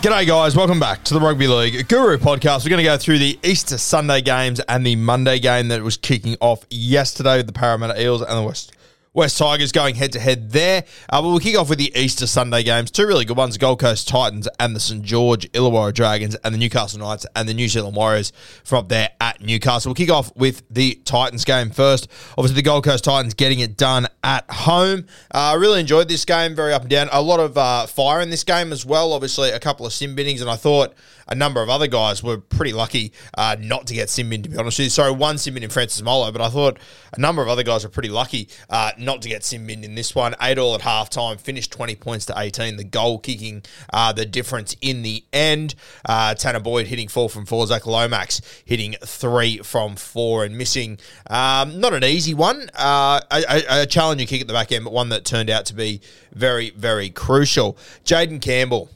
G'day, guys. Welcome back to the Rugby League Guru podcast. We're going to go through the Easter Sunday games and the Monday game that was kicking off yesterday with the Parramatta Eels and the West. West Tigers going head to head there. Uh, but we'll kick off with the Easter Sunday games. Two really good ones Gold Coast Titans and the St. George Illawarra Dragons and the Newcastle Knights and the New Zealand Warriors from up there at Newcastle. We'll kick off with the Titans game first. Obviously, the Gold Coast Titans getting it done at home. I uh, really enjoyed this game, very up and down. A lot of uh, fire in this game as well. Obviously, a couple of sin binnings, and I thought a number of other guys were pretty lucky uh, not to get sin bin, to be honest with you. Sorry, one sin bin in Francis Molo, but I thought a number of other guys were pretty lucky uh, not to get sin bin in this one. Eight all at halftime, finished 20 points to 18. The goal kicking uh, the difference in the end. Uh, Tanah Boyd hitting four from four. Zach Lomax hitting three from four and missing. Um, not an easy one. Uh, a, a, a challenging kick at the back end, but one that turned out to be very, very crucial. Jayden Campbell.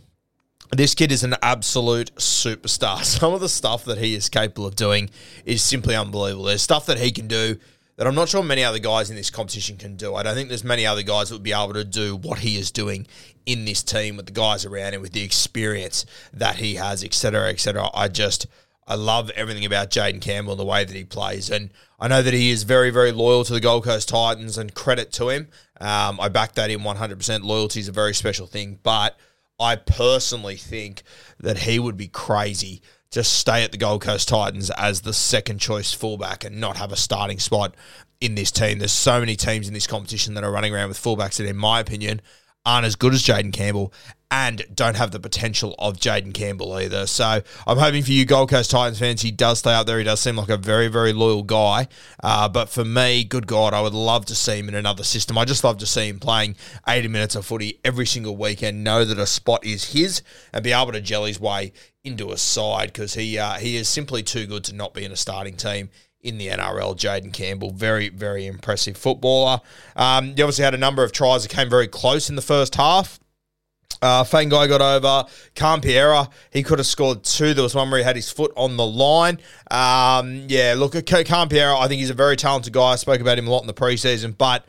This kid is an absolute superstar. Some of the stuff that he is capable of doing is simply unbelievable. There's stuff that he can do that I'm not sure many other guys in this competition can do. I don't think there's many other guys that would be able to do what he is doing in this team with the guys around him, with the experience that he has, etc., etc. I just I love everything about Jayden Campbell and the way that he plays, and I know that he is very, very loyal to the Gold Coast Titans, and credit to him. Um, I back that in 100%. Loyalty is a very special thing, but I personally think that he would be crazy to stay at the Gold Coast Titans as the second choice fullback and not have a starting spot in this team. There's so many teams in this competition that are running around with fullbacks that, in my opinion, aren't as good as Jayden Campbell and don't have the potential of Jayden Campbell either. So I'm hoping for you Gold Coast Titans fans, he does stay up there. He does seem like a very, very loyal guy. Uh, but for me, good God, I would love to see him in another system. I just love to see him playing 80 minutes of footy every single weekend, know that a spot is his, and be able to gel his way into a side because he uh, he is simply too good to not be in a starting team in the NRL. Jayden Campbell, very, very impressive footballer. Um, he obviously had a number of tries that came very close in the first half. Uh, Feagai got over. Khan-Pereira, he could have scored two. There was one where he had his foot on the line. Um, yeah, look, Khan-Pereira, I think he's a very talented guy. I spoke about him a lot in the preseason, but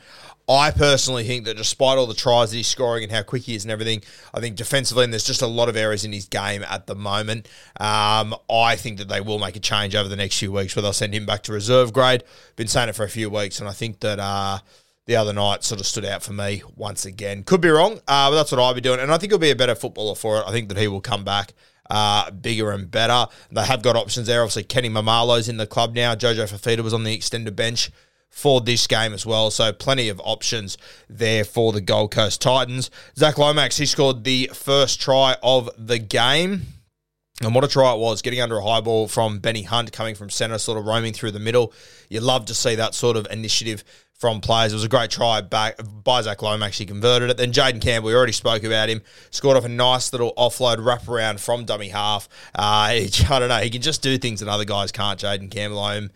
I personally think that despite all the tries that he's scoring and how quick he is and everything, I think defensively, and there's just a lot of errors in his game at the moment. Um, I think that they will make a change over the next few weeks where they'll send him back to reserve grade. Been saying it for a few weeks, and I think that. Uh, the other night sort of stood out for me once again. Could be wrong, uh, but that's what I'll be doing. And I think he'll be a better footballer for it. I think that he will come back uh, bigger and better. They have got options there. Obviously, Kenny Mamalo's in the club now. Jojo Fifita was on the extended bench for this game as well. So plenty of options there for the Gold Coast Titans. Zach Lomax, he scored the first try of the game. And what a try it was, getting under a high ball from Benny Hunt coming from centre, sort of roaming through the middle. You love to see that sort of initiative from players. It was a great try back by Zach Lomax. He converted it. Then Jayden Campbell, we already spoke about him, scored off a nice little offload wraparound from dummy half. Uh, I don't know. He can just do things that other guys can't, Jayden Campbell. I'm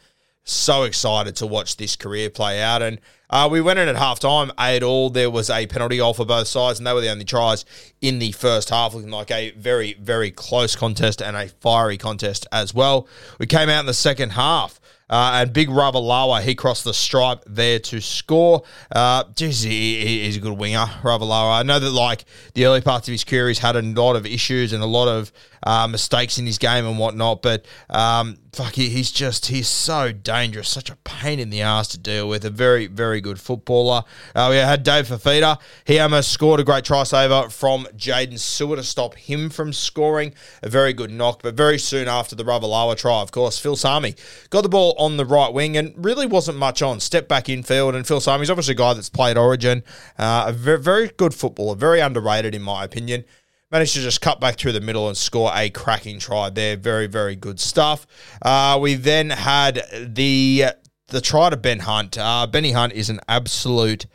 so excited to watch this career play out. And uh, we went in at half time, eight all. There was a penalty goal for both sides, and they were the only tries in the first half, looking like a very, very close contest and a fiery contest as well. We came out in the second half. Uh, and big Ravalawa, he crossed the stripe there to score. Uh, geez, he, he's a good winger, Ravalawa. I know that like the early parts of his career, he's had a lot of issues and a lot of uh, mistakes in his game and whatnot. But um, fuck, he, he's just he's so dangerous, such a pain in the ass to deal with. A very very good footballer. Uh, we had Dave Fifita. He almost scored a great try saver from Jaydn Su'A to stop him from scoring. A very good knock, but very soon after the Ravalawa try, of course, Phil Sami got the ball on the right wing and really wasn't much on. Step back infield, and Phil Sami's obviously a guy that's played Origin. Uh, a very, very good footballer, very underrated in my opinion managed to just cut back through the middle and score a cracking try there. Very, very good stuff. Uh, we then had the the try to Ben Hunt. Uh, Benny Hunt is an absolute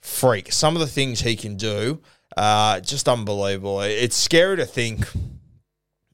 freak. Some of the things he can do, uh, just unbelievable. It's scary to think,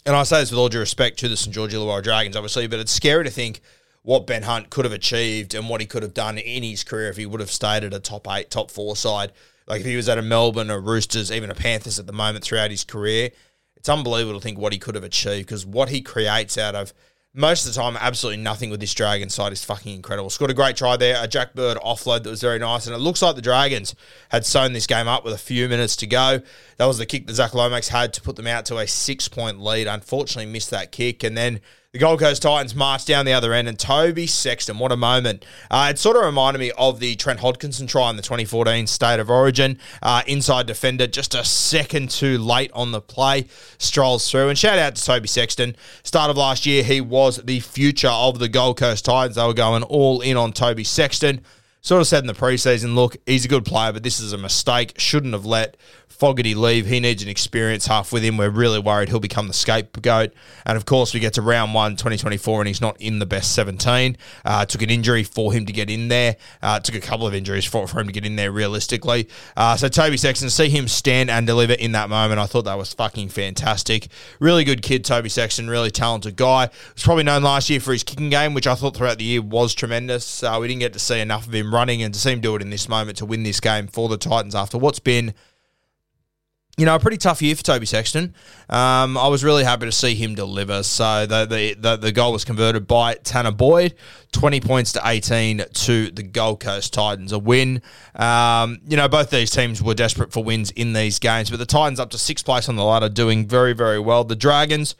and I say this with all due respect to the St George Illawarra Dragons, obviously, but it's scary to think what Ben Hunt could have achieved and what he could have done in his career if he would have stayed at a top eight, top four side. Like if he was at a Melbourne or Roosters, even a Panthers at the moment throughout his career, it's unbelievable to think what he could have achieved because what he creates out of most of the time, absolutely nothing with this Dragon side is fucking incredible. Scored a great try there, a Jack Bird offload that was very nice, and it looks like the Dragons had sewn this game up with a few minutes to go. That was the kick that Zach Lomax had to put them out to a six point lead. Unfortunately, missed that kick, and then the Gold Coast Titans marched down the other end, and Toby Sexton, what a moment. Uh, it sort of reminded me of the Trent Hodkinson try in the 2014 State of Origin. Uh, inside defender, just a second too late on the play, strolls through. And shout out to Toby Sexton. Start of last year, he was the future of the Gold Coast Titans. They were going all in on Toby Sexton. Sort of said in the preseason, look, he's a good player, but this is a mistake. Shouldn't have let Fogarty leave. He needs an experience half with him. We're really worried he'll become the scapegoat. And of course, we get to round one, 2024, and he's not in the best 17. Uh, took an injury for him to get in there. Uh, took a couple of injuries for, for him to get in there realistically. Uh, so Toby Sexton, see him stand and deliver in that moment. I thought that was fucking fantastic. Really good kid, Toby Sexton. Really talented guy. Was probably known last year for his kicking game, which I thought throughout the year was tremendous. Uh, we didn't get to see enough of him running and to see him do it in this moment to win this game for the Titans after what's been you know, a pretty tough year for Toby Sexton. Um, I was really happy to see him deliver. So the, the, the the goal was converted by Tanah Boyd, twenty points to eighteen to the Gold Coast Titans, a win. Um, you know, both these teams were desperate for wins in these games, but the Titans up to sixth place on the ladder, doing very very well. The Dragons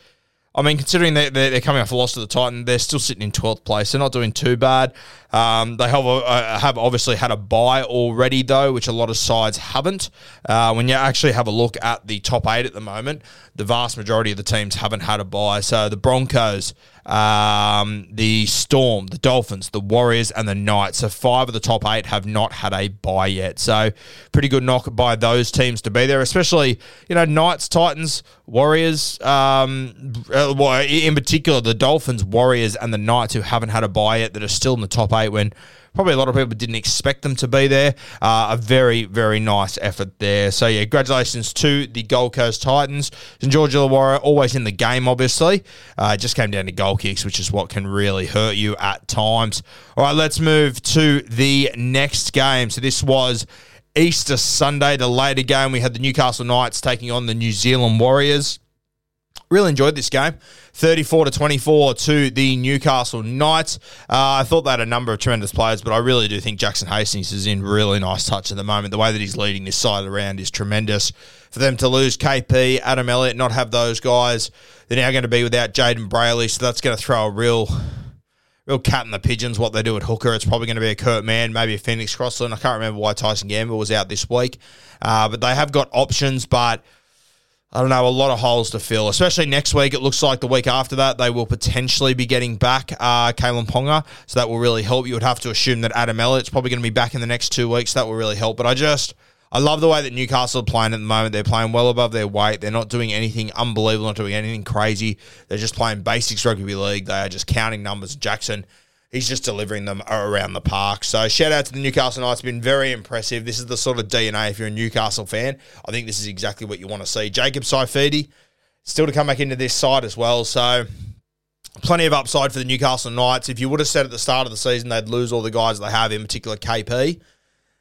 I mean, considering they're, they're coming off a loss to the Titan, they're still sitting in 12th place. They're not doing too bad. Um, they have, uh, have obviously had a buy already, though, which a lot of sides haven't. Uh, when you actually have a look at the top eight at the moment, the vast majority of the teams haven't had a buy. So the Broncos, um, the Storm, the Dolphins, the Warriors, and the Knights. So five of the top eight have not had a buy yet. So pretty good knock by those teams to be there, especially you know Knights, Titans, Warriors. Um, uh, in particular, the Dolphins, Warriors, and the Knights who haven't had a buy yet that are still in the top eight when probably a lot of people didn't expect them to be there. Uh, a very, very nice effort there. So, yeah, congratulations to the Gold Coast Titans. St. George Illawarra always in the game, obviously. Uh, just came down to goal kicks, which is what can really hurt you at times. All right, let's move to the next game. So, this was. Easter Sunday, the later game, we had the Newcastle Knights taking on the New Zealand Warriors. Really enjoyed this game. 34 to 24 to the Newcastle Knights. Uh, I thought they had a number of tremendous players, but I really do think Jackson Hastings is in really nice touch at the moment. The way that he's leading this side around is tremendous. For them to lose KP, Adam Elliott, not have those guys, they're now going to be without Jayden Brailey, so that's going to throw a real real cat in the pigeons what they do at hooker. It's probably going to be a Kurt Mann, maybe a Phoenix Crossland. I can't remember why Tyson Gamble was out this week. Uh, but they have got options, but I don't know, a lot of holes to fill, especially next week. It looks like the week after that, they will potentially be getting back uh, Kalyn Ponga. So that will really help. You would have to assume that Adam Elliott's probably going to be back in the next two weeks. That will really help. But I just, I love the way that Newcastle are playing at the moment. They're playing well above their weight. They're not doing anything unbelievable, not doing anything crazy. They're just playing basics rugby league. They are just counting numbers. Jackson he's just delivering them around the park. So shout out to the Newcastle Knights. Been very impressive. This is the sort of DNA if you're a Newcastle fan. I think this is exactly what you want to see. Jacob Saifiti still to come back into this side as well. So plenty of upside for the Newcastle Knights. If you would have said at the start of the season they'd lose all the guys they have, in particular KP,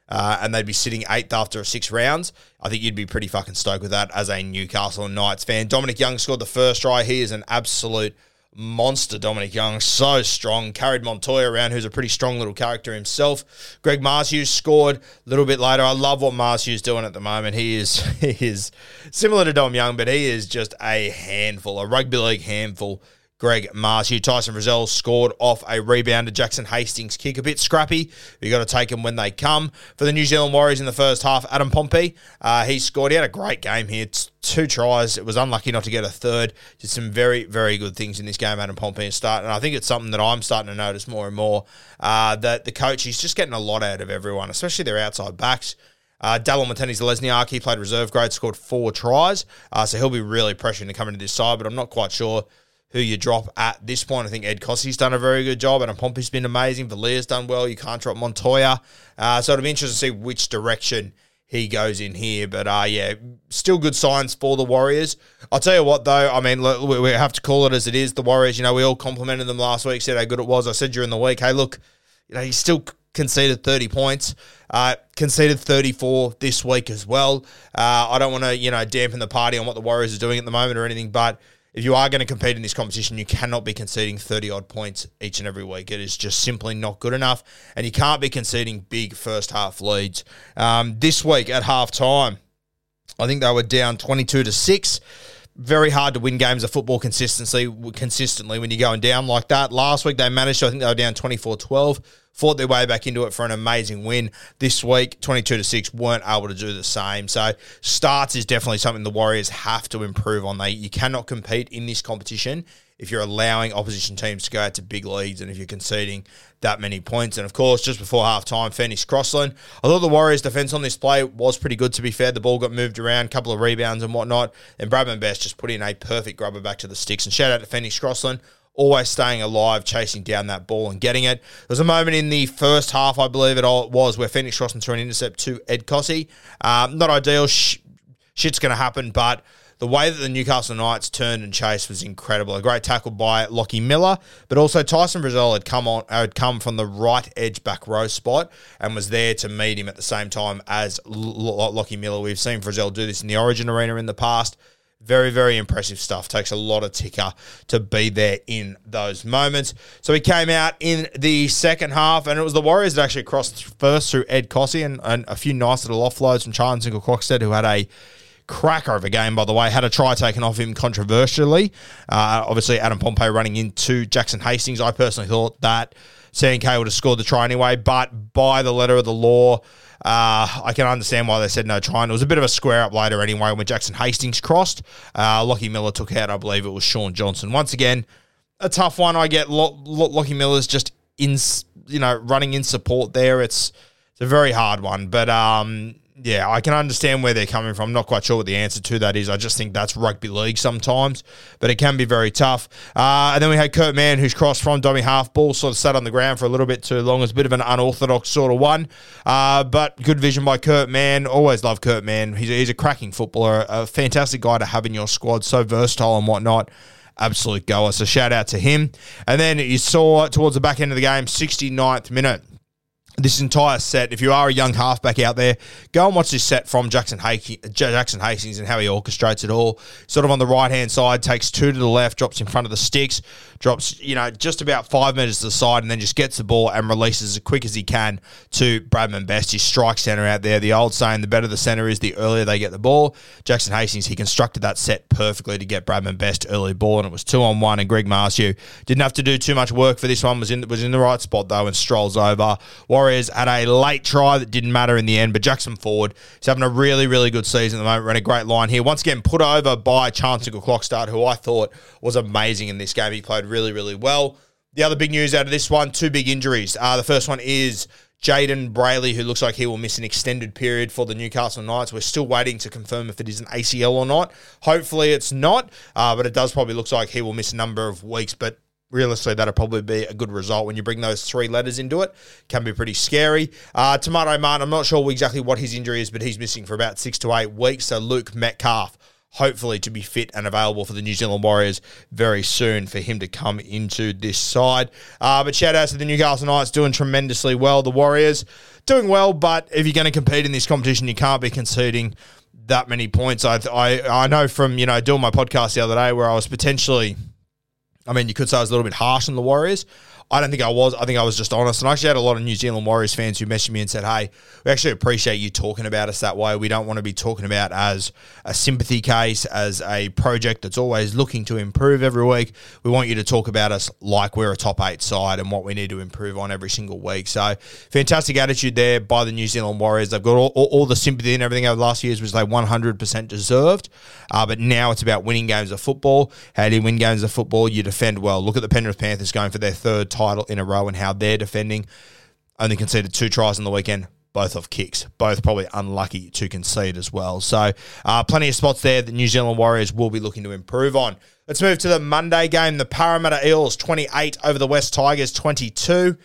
uh, and they'd be sitting eighth after six rounds, I think you'd be pretty fucking stoked with that as a Newcastle Knights fan. Dominic Young scored the first try. He is an absolute monster Dominic Young, so strong. Carried Montoya around, who's a pretty strong little character himself. Greg Marzhew scored a little bit later. I love what Marzhew's doing at the moment. He is he is similar to Dom Young, but he is just a handful, a rugby league handful Greg Marzhew. Tyson Frizell scored off a rebound to Jackson Hastings kick. A bit scrappy. you got to take them when they come. For the New Zealand Warriors in the first half, Adam Pompey, uh, he scored. He had a great game here. It's two tries. It was unlucky not to get a third. Did some very, very good things in this game, Adam Pompey, and start. And I think it's something that I'm starting to notice more and more. Uh, that the coach, he's just getting a lot out of everyone, especially their outside backs. Uh, Dallin Watene-Zelezniak, he played reserve grade, scored four tries. Uh, so he'll be really pressuring to come into this side, but I'm not quite sure who you drop at this point. I think Ed Kosi's done a very good job, and Pompey's been amazing. Valia's done well. You can't drop Montoya. Uh, so it'll be interesting to see which direction he goes in here. But uh, yeah, still good signs for the Warriors. I'll tell you what, though. I mean, look, we have to call it as it is. The Warriors, you know, we all complimented them last week, said how good it was. I said during the week, hey, look, you know, he's still conceded 30 points, uh, conceded 34 this week as well. Uh, I don't want to, you know, dampen the party on what the Warriors are doing at the moment or anything, but if you are going to compete in this competition, you cannot be conceding 30 odd points each and every week. It is just simply not good enough. And you can't be conceding big first half leads. Um, this week at half time, I think they were down 22 to 6 very hard to win games of football consistently consistently when you're going down like that. Last week they managed I think they were down 24-12, fought their way back into it for an amazing win. This week, 22 to 6, weren't able to do the same. So starts is definitely something the Warriors have to improve on. They you cannot compete in this competition if you're allowing opposition teams to go out to big leads and if you're conceding that many points. And of course, just before half time, Phoenix Crossland. I thought the Warriors' defense on this play was pretty good, to be fair. The ball got moved around, a couple of rebounds and whatnot. And Bradman Best just put in a perfect grubber back to the sticks. And shout out to Phoenix Crossland. Always staying alive, chasing down that ball and getting it. There was a moment in the first half, I believe it all was, where Phoenix Crossland threw an intercept to Ed Kosi. Um, not ideal. Sh- shit's going to happen, but the way that the Newcastle Knights turned and chased was incredible. A great tackle by Lockie Miller, but also Tyson Frizell had come on had come from the right edge back row spot and was there to meet him at the same time as Lockie Miller. We've seen Frizell do this in the Origin arena in the past. Very, very impressive stuff. Takes a lot of ticker to be there in those moments. So he came out in the second half, and it was the Warriors that actually crossed first through Ed Kosi and, and a few nice little offloads from Charnze Klokstad, who had a cracker of a game, by the way. Had a try taken off him controversially. Uh, obviously, Adam Pompey running into Jackson Hastings. I personally thought that CNK would have scored the try anyway, but by the letter of the law, uh, I can understand why they said no try. And it was a bit of a square up later anyway when Jackson Hastings crossed. Uh, Lockie Miller took out, I believe it was Shaun Johnson. Once again, a tough one. I get Lo- Lo- Lockie Miller's just in, you know, running in support there. It's it's a very hard one, but um, yeah, I can understand where they're coming from. I'm not quite sure what the answer to that is. I just think that's rugby league sometimes, but it can be very tough. Uh, and then we had Kurt Mann, who's crossed from dummy half ball, sort of sat on the ground for a little bit too long. It's a bit of an unorthodox sort of one, uh, but good vision by Kurt Mann. Always love Kurt Mann. He's, he's a cracking footballer, a fantastic guy to have in your squad, so versatile and whatnot absolute goer. So shout out to him. And then you saw towards the back end of the game, 69th minute this entire set. If you are a young halfback out there, go and watch this set from Jackson, Hastings and how he orchestrates it all. Sort of on the right hand side, takes two to the left, drops in front of the sticks, drops, you know, just about five metres to the side, and then just gets the ball and releases as quick as he can to Bradman Best, his strike centre out there. The old saying, the better the centre is, the earlier they get the ball. Jackson Hastings, he constructed that set perfectly to get Bradman Best early ball, and it was two on one, and Greg Marzhew didn't have to do too much work for this one, was in, was in the right spot, though, and strolls over. Warriors had a late try that didn't matter in the end, but Jackson Ford is having a really, really good season at the moment. Ran a great line here. Once again, put over by Charnze Nicoll-Klokstad, who I thought was amazing in this game. He played really, really well. The other big news out of this one, two big injuries. Uh, the first one is Jayden Brailey, who looks like he will miss an extended period for the Newcastle Knights. We're still waiting to confirm if it is an ACL or not. Hopefully it's not, uh, but it does probably look like he will miss a number of weeks. But realistically, that'll probably be a good result when you bring those three letters into it. Can be pretty scary. Uh, Te Maire Martin, I'm not sure exactly what his injury is, but he's missing for about six to eight weeks. So Luke Metcalf hopefully to be fit and available for the New Zealand Warriors very soon for him to come into this side. Uh, but shout out to the Newcastle Knights doing tremendously well. The Warriors doing well, but if you're going to compete in this competition, you can't be conceding that many points. I, I I know from you know doing my podcast the other day where I was potentially, I mean, you could say I was a little bit harsh on the Warriors. I don't think I was. I think I was just honest. And I actually had a lot of New Zealand Warriors fans who messaged me and said, hey, we actually appreciate you talking about us that way. We don't want to be talking about as a sympathy case, as a project that's always looking to improve every week. We want you to talk about us like we're a top eight side and what we need to improve on every single week. So fantastic attitude there by the New Zealand Warriors. They've got all, all, all the sympathy and everything over the last years was they 100% deserved. Uh, but now it's about winning games of football. How do you win games of football? You defend well. Look at the Penrith Panthers going for their third title in a row and how they're defending. Only conceded two tries on the weekend, both off kicks. Both probably unlucky to concede as well. So, uh, plenty of spots there that New Zealand Warriors will be looking to improve on. Let's move to the Monday game. The Parramatta Eels 28 over the West Tigers 22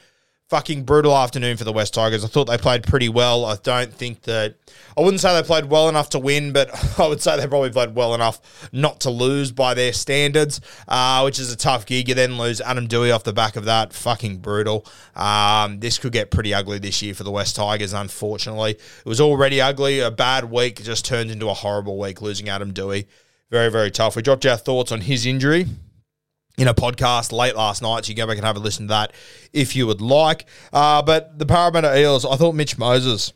fucking brutal afternoon for the West Tigers. I thought they played pretty well. I don't think that I wouldn't say they played well enough to win, but I would say they probably played well enough not to lose by their standards, uh, which is a tough gig. You then lose Adam Doueihi off the back of that. Fucking brutal. Um, this could get pretty ugly this year for the West Tigers, unfortunately. It was already ugly. A bad week just turned into a horrible week losing Adam Doueihi. Very, very tough. We dropped our thoughts on his injury in a podcast late last night. So you go back and have a listen to that if you would like. Uh, but the Parramatta Eels, I thought Mitch Moses.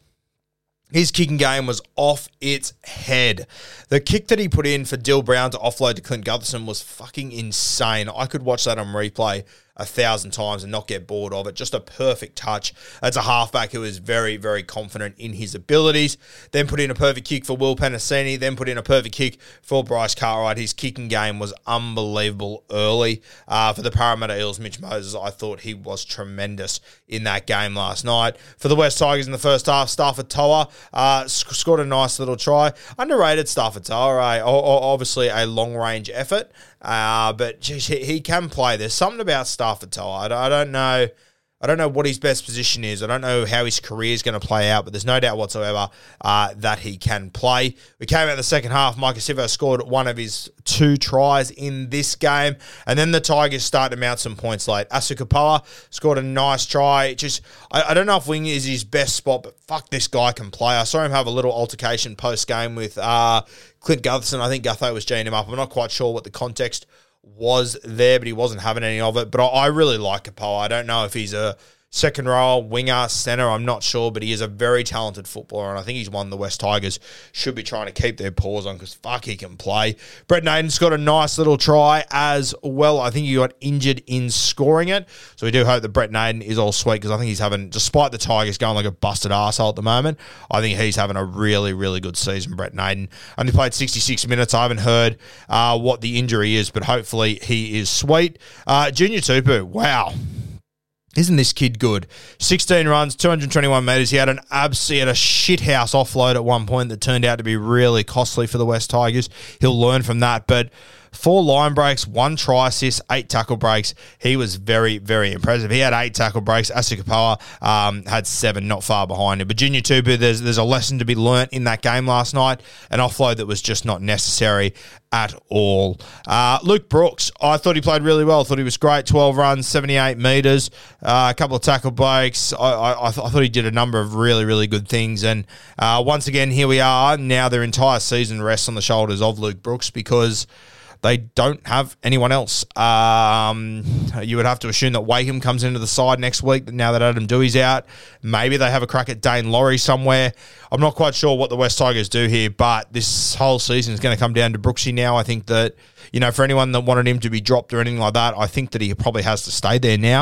His kicking game was off its head. The kick that he put in for Dill Brown to offload to Clint Gutherson was fucking insane. I could watch that on replay a thousand times and not get bored of it. Just a perfect touch. As a halfback who is very, very confident in his abilities. Then put in a perfect kick for Will Penisini. Then put in a perfect kick for Bryce Cartwright. His kicking game was unbelievable early. Uh, for the Parramatta Eels, Mitch Moses, I thought he was tremendous in that game last night. For the West Tigers in the first half, Starford To'a uh, scored a nice little try. Underrated Starford To'a, eh? obviously a long range effort. Uh, but geez, he, he, can play. There's something about Starford I, I don't know. I don't know what his best position is. I don't know how his career is going to play out, but there's no doubt whatsoever uh, that he can play. We came out the second half. Maika Sivo scored one of his two tries in this game, and then the Tigers started to mount some points late. Asu Kepaoa scored a nice try. Just I, I, don't know if wing is his best spot, but fuck, this guy can play. I saw him have a little altercation post game with uh, Clint Gutherson. I think Gutho was G'ing him up. I'm not quite sure what the context was there, but he wasn't having any of it. But I, I really like Kepaoa. I don't know if he's a second row, winger, centre, I'm not sure, but he is a very talented footballer, and I think he's one the West Tigers should be trying to keep their paws on because fuck, he can play. Brett Naden's got a nice little try as well. I think he got injured in scoring it, so we do hope that Brett Naden is all sweet because I think he's having, despite the Tigers going like a busted asshole at the moment, I think he's having a really, really good season, Brett Naden. Only played 66 minutes. I haven't heard uh, what the injury is, but hopefully he is sweet. Uh, Junior Tupou, wow. Isn't this kid good? 16 runs, 221 metres. He had an abs- he had a shithouse offload at one point that turned out to be really costly for the West Tigers. He'll learn from that, but four line breaks, one try assist, eight tackle breaks. He was very, very impressive. He had eight tackle breaks. Asu Kepaoa um, had seven, not far behind him. But Junior Tupou, there's there's a lesson to be learnt in that game last night. An offload that was just not necessary at all. Uh, Luke Brooks, I thought he played really well. I thought he was great. 12 runs, 78 metres, uh, a couple of tackle breaks. I, I, I, th- I, thought he did a number of really, really good things. And uh, once again, here we are. Now their entire season rests on the shoulders of Luke Brooks because – they don't have anyone else. Um, you would have to assume that Wakeham comes into the side next week now that Adam Doueihi's out. Maybe they have a crack at Daine Laurie somewhere. I'm not quite sure what the West Tigers do here, but this whole season is going to come down to Brooksy now. I think that, you know, for anyone that wanted him to be dropped or anything like that, I think that he probably has to stay there now.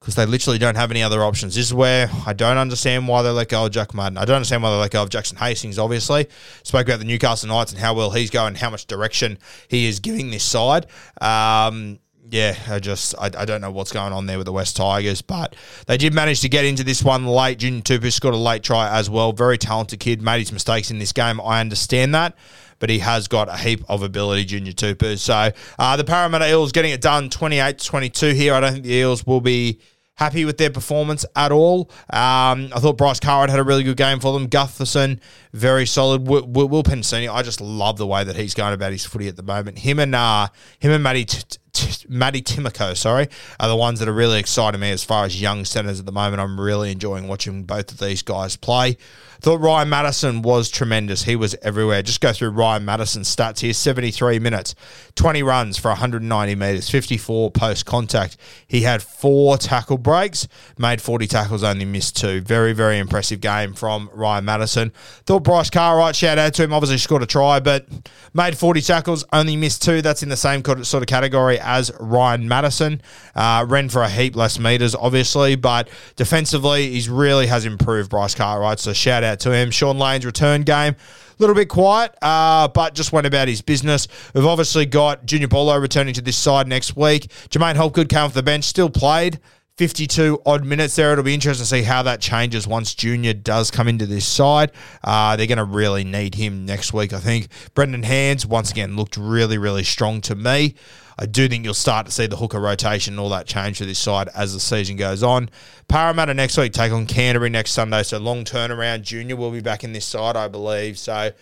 Because they literally don't have any other options. This is where I don't understand why they let go of Jock Madden. I don't understand why they let go of Jackson Hastings, obviously. Spoke about the Newcastle Knights and how well he's going, how much direction he is giving this side. Um, yeah, I just I, I don't know what's going on there with the West Tigers, but they did manage to get into this one late. Junior Tupou scored a late try as well. Very talented kid, made his mistakes in this game. I understand that but he has got a heap of ability, Junior Tupou. So uh, the Parramatta Eels getting it done 28 22 here. I don't think the Eels will be happy with their performance at all. Um, I thought Bryce Cartwright had a really good game for them. Gutherson, very solid. Will, Will, Penisini, I just love the way that he's going about his footy at the moment. Him and uh, him and Matty. T- Matty Timoko, sorry, are the ones that are really exciting me as far as young centres at the moment. I'm really enjoying watching both of these guys play. Thought Ryan Matterson was tremendous. He was everywhere. Just go through Ryan Matterson's stats here 73 minutes, 20 runs for 190 metres, 54 post contact. He had four tackle breaks, made 40 tackles, only missed two. Very, very impressive game from Ryan Matterson. Thought Bryce Cartwright, shout out to him. Obviously scored a try, but made 40 tackles, only missed two. That's in the same sort of category as Ryan Matterson. Uh, ran for a heap less metres, obviously, but defensively, he's really has improved Bryce Cartwright. So shout out to him. Shaun Lane's return game. A little bit quiet, uh, but just went about his business. We've obviously got Junior Paulo returning to this side next week. J'maine Hopgood came off the bench, still played. 52 odd minutes there. It'll be interesting to see how that changes once Junior does come into this side. Uh, they're going to really need him next week, I think. Brendan Hands, once again, looked really, really strong to me. I do think you'll start to see the hooker rotation and all that change for this side as the season goes on. Parramatta next week take on Canterbury next Sunday, so long turnaround. Junior will be back in this side, I believe. So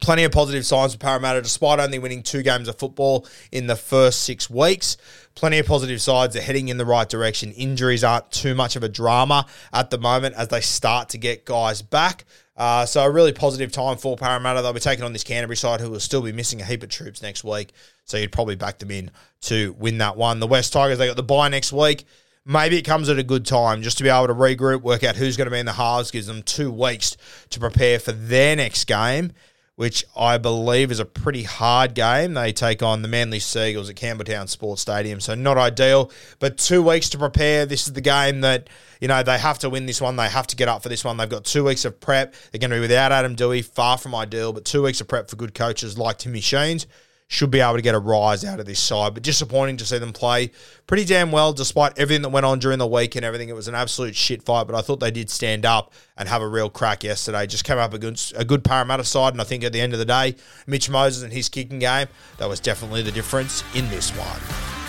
plenty of positive signs for Parramatta, despite only winning two games of football in the first six weeks. Plenty of positive sides. They're heading in the right direction. Injuries aren't too much of a drama at the moment as they start to get guys back. Uh, so a really positive time for Parramatta. They'll be taking on this Canterbury side who will still be missing a heap of troops next week. So you'd probably back them in to win that one. The West Tigers, they got the bye next week. Maybe it comes at a good time just to be able to regroup, work out who's going to be in the halves, gives them two weeks to prepare for their next game which I believe is a pretty hard game. They take on the Manly Sea Eagles at Campbelltown Sports Stadium, so not ideal. But two weeks to prepare. This is the game that you know they have to win this one. They have to get up for this one. They've got two weeks of prep. They're going to be without Adam Doueihi, far from ideal, but two weeks of prep for good coaches like Timmy Sheens should be able to get a rise out of this side. But disappointing to see them play pretty damn well despite everything that went on during the week and everything. It was an absolute shit fight, but I thought they did stand up and have a real crack yesterday. Just came up against a good Parramatta side, and I think at the end of the day, Mitch Moses and his kicking game, that was definitely the difference in this one.